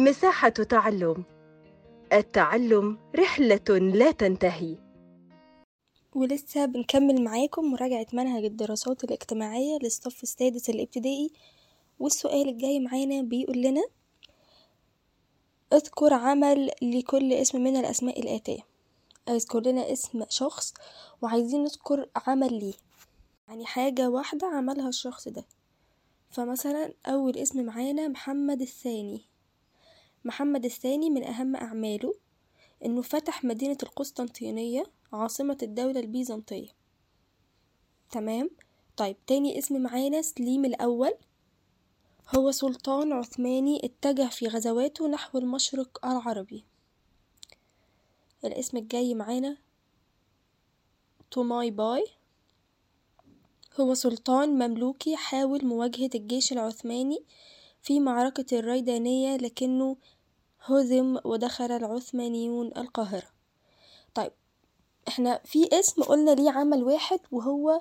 مساحة تعلم. التعلم رحلة لا تنتهي. ولسه بنكمل معاكم مراجعة منهج الدراسات الاجتماعية للصف السادس الابتدائي والسؤال الجاي معانا بيقول لنا اذكر عمل لكل اسم من الأسماء الآتية. اذكر لنا اسم شخص وعايزين نذكر عمل ليه. يعني حاجة واحدة عملها الشخص ده. فمثلا أول اسم معانا محمد الثاني. محمد الثاني من أهم أعماله إنه فتح مدينة القسطنطينية عاصمة الدولة البيزنطية. تمام؟ طيب تاني اسم معانا سليم الأول. هو سلطان عثماني اتجه في غزواته نحو المشرق العربي. الاسم الجاي معانا توماي باي. هو سلطان مملوكي حاول مواجهة الجيش العثماني في معركة الريدانية لكنه هزم ودخل العثمانيون القاهرة. طيب إحنا في اسم قلنا ليه عمل واحد وهو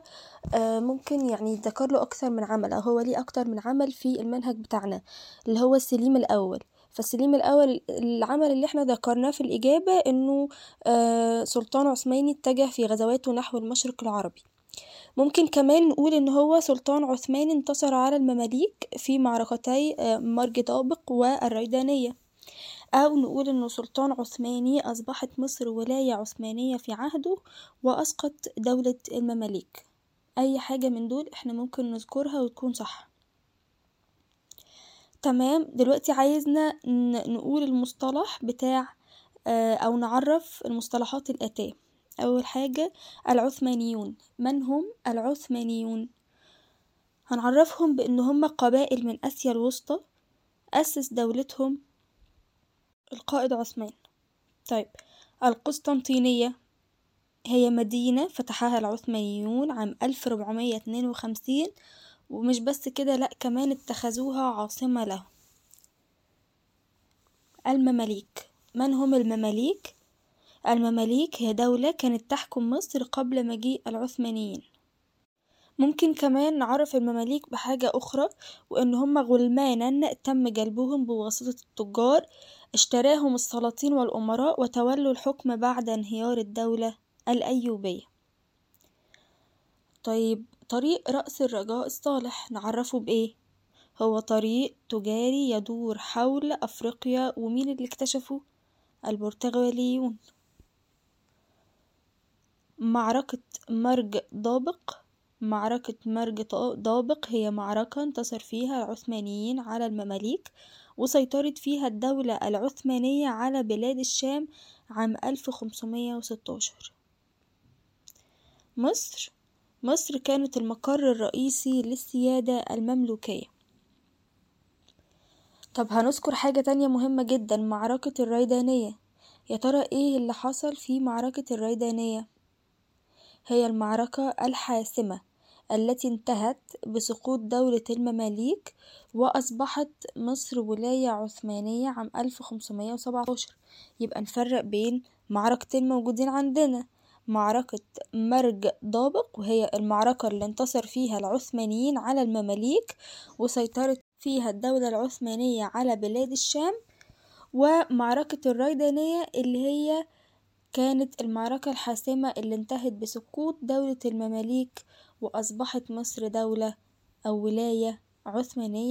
آه ممكن يعني يتذكر له أكثر من عمل أو هو ليه أكتر من عمل في المنهج بتاعنا اللي هو السليم الأول. فالسليم الأول العمل اللي إحنا ذكرناه في الإجابة إنه آه سلطان عثماني اتجه في غزواته نحو المشرق العربي. ممكن كمان نقول إن هو سلطان عثماني انتصر على المماليك في معركتي مرج طابق والريدانية. أو نقول إنه سلطان عثماني أصبحت مصر ولاية عثمانية في عهده وأسقط دولة المماليك. أي حاجة من دول إحنا ممكن نذكرها وتكون صح. تمام دلوقتي عايزنا نقول المصطلح بتاع أو نعرف المصطلحات الآتية. أول حاجة العثمانيون. من هم؟ العثمانيون. هنعرفهم بأن هم قبائل من آسيا الوسطى. أسس دولتهم القائد عثمان. طيب القسطنطينية هي مدينة فتحها العثمانيون عام 1452 ومش بس كده لأ كمان اتخذوها عاصمة له المماليك. من هم المماليك؟ المماليك هي دولة كانت تحكم مصر قبل مجيء العثمانيين ممكن كمان نعرف المماليك بحاجة أخرى وإن هم غلمانا تم جلبهم بواسطة التجار اشتراهم السلاطين والأمراء وتولوا الحكم بعد انهيار الدولة الأيوبية طيب طريق رأس الرجاء الصالح نعرفه بإيه؟ هو طريق تجاري يدور حول أفريقيا ومين اللي اكتشفه؟ البرتغاليون معركة مرج ضابق. معركة مرج ضابق هي معركة انتصر فيها العثمانيين على المماليك وسيطرت فيها الدولة العثمانية على بلاد الشام عام 1516 مصر مصر كانت المقر الرئيسي للسيادة المملوكية. طب هنذكر حاجة تانية مهمة جدا معركة الريدانية. يا ترى إيه اللي حصل في معركة الريدانية؟ هي المعركة الحاسمة التي انتهت بسقوط دولة المماليك وأصبحت مصر ولاية عثمانية عام 1517 يبقى نفرق بين معركتين موجودين عندنا. معركة مرج ضابق وهي المعركة اللي انتصر فيها العثمانيين على المماليك وسيطرت فيها الدولة العثمانية على بلاد الشام ومعركة الريدانية اللي هي كانت المعركة الحاسمة اللي انتهت بسقوط دولة المماليك وأصبحت مصر دولة أو ولاية عثمانية.